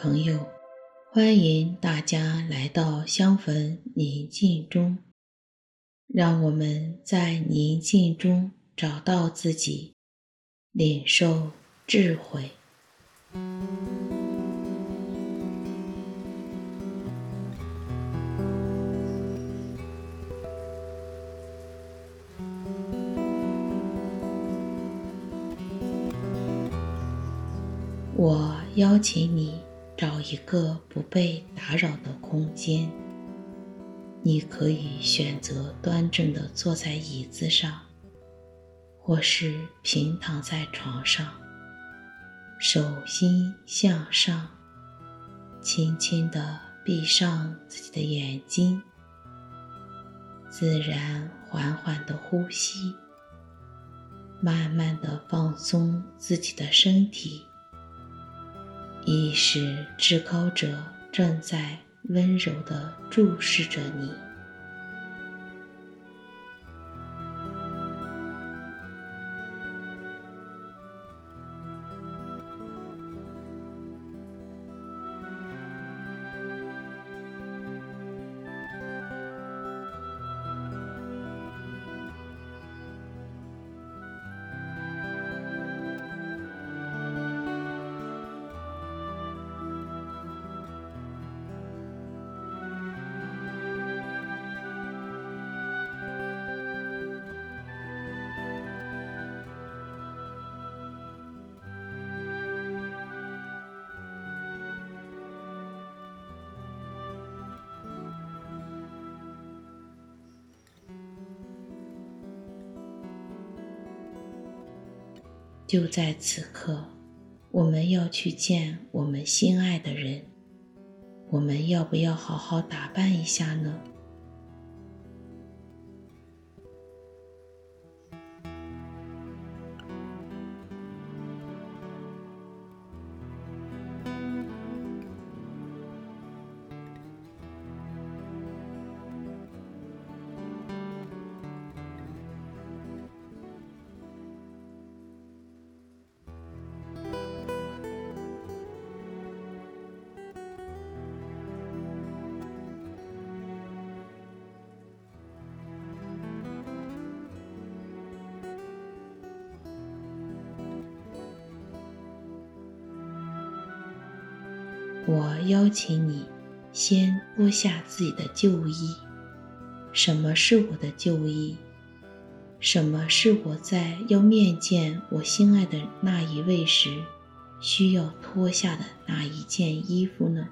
朋友，欢迎大家来到香焚宁静中，让我们在宁静中找到自己，领受智慧。我邀请你找一个不被打扰的空间。你可以选择端正的坐在椅子上，或是平躺在床上，手心向上，轻轻的闭上自己的眼睛，自然缓缓的呼吸，慢慢的放松自己的身体。意识至高者正在温柔地注视着你。就在此刻，我们要去见我们心爱的人。我们要不要好好打扮一下呢？我邀请你，先脱下自己的旧衣。什么是我的旧衣？什么是我在要面见我心爱的那一位时，需要脱下的那一件衣服呢？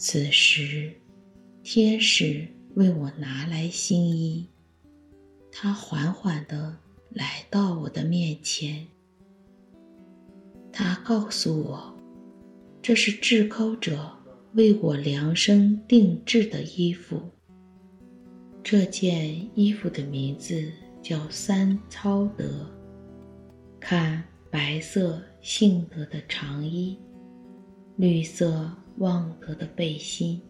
此时，天使为我拿来新衣，他缓缓地来到我的面前。他告诉我，这是至高者为我量身定制的衣服。这件衣服的名字叫三操德。看，白色性德的长衣，绿色旺德的背心，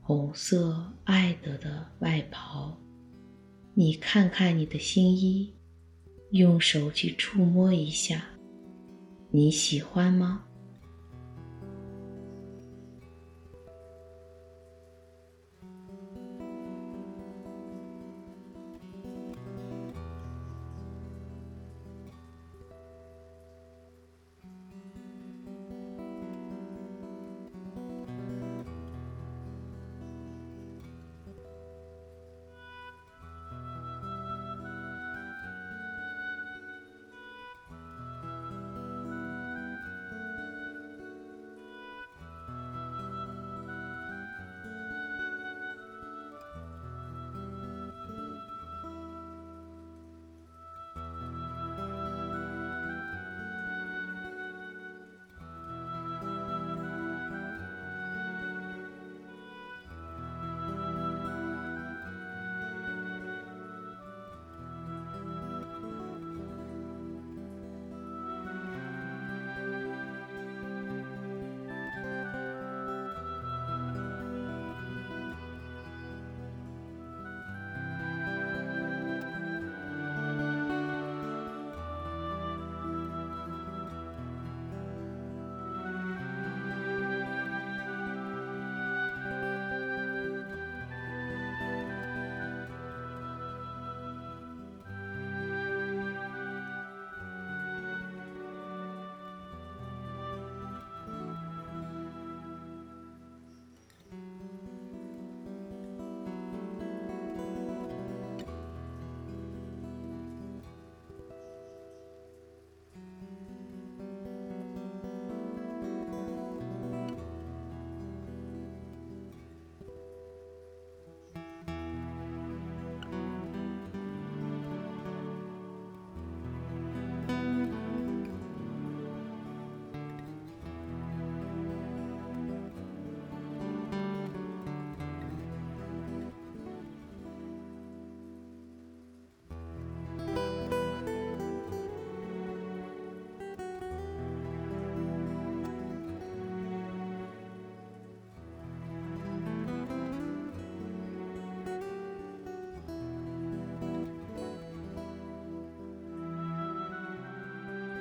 红色爱德的外袍。你看看你的新衣，用手去触摸一下。你喜欢吗？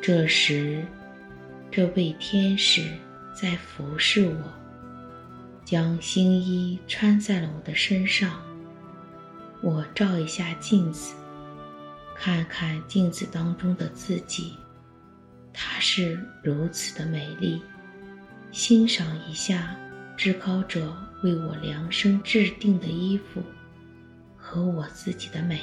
这时，这位天使在服侍我，将新衣穿在了我的身上。我照一下镜子，看看镜子当中的自己，她是如此的美丽。欣赏一下至高者为我量身制定的衣服和我自己的美。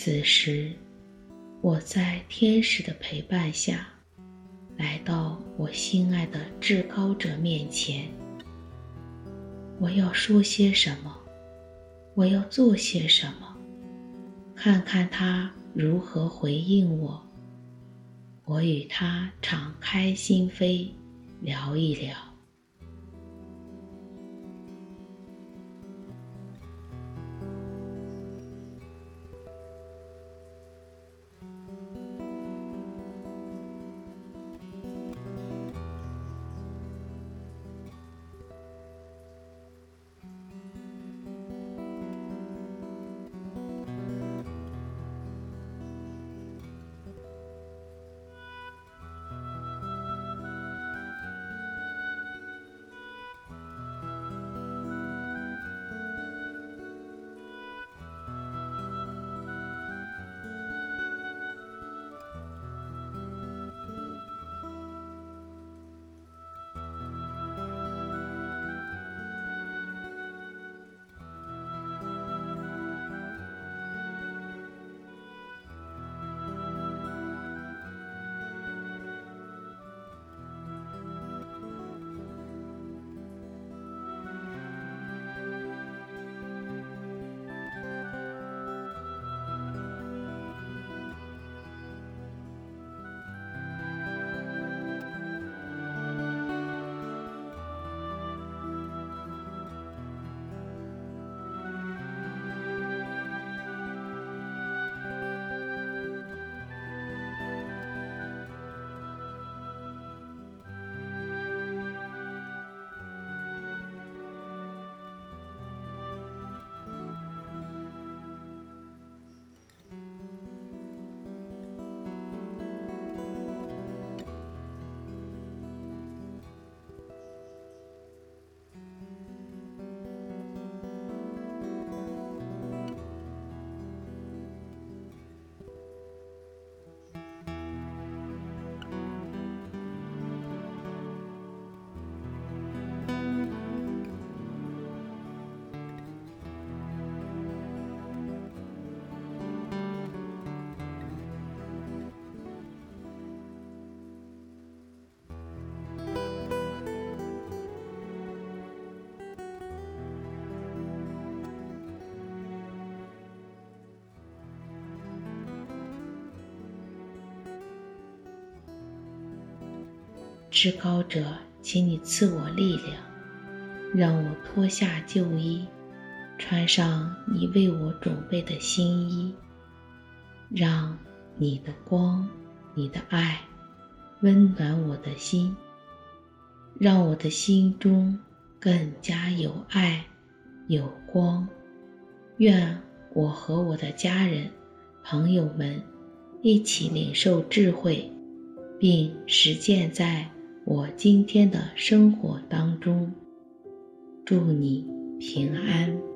此时，我在天使的陪伴下，来到我心爱的至高者面前。我要说些什么？我要做些什么？看看他如何回应我。我与他敞开心扉，聊一聊。至高者，请你赐我力量，让我脱下旧衣，穿上你为我准备的新衣，让你的光、你的爱温暖我的心，让我的心中更加有爱、有光。愿我和我的家人、朋友们一起领受智慧，并实践在。我今天的生活当中，祝你平安。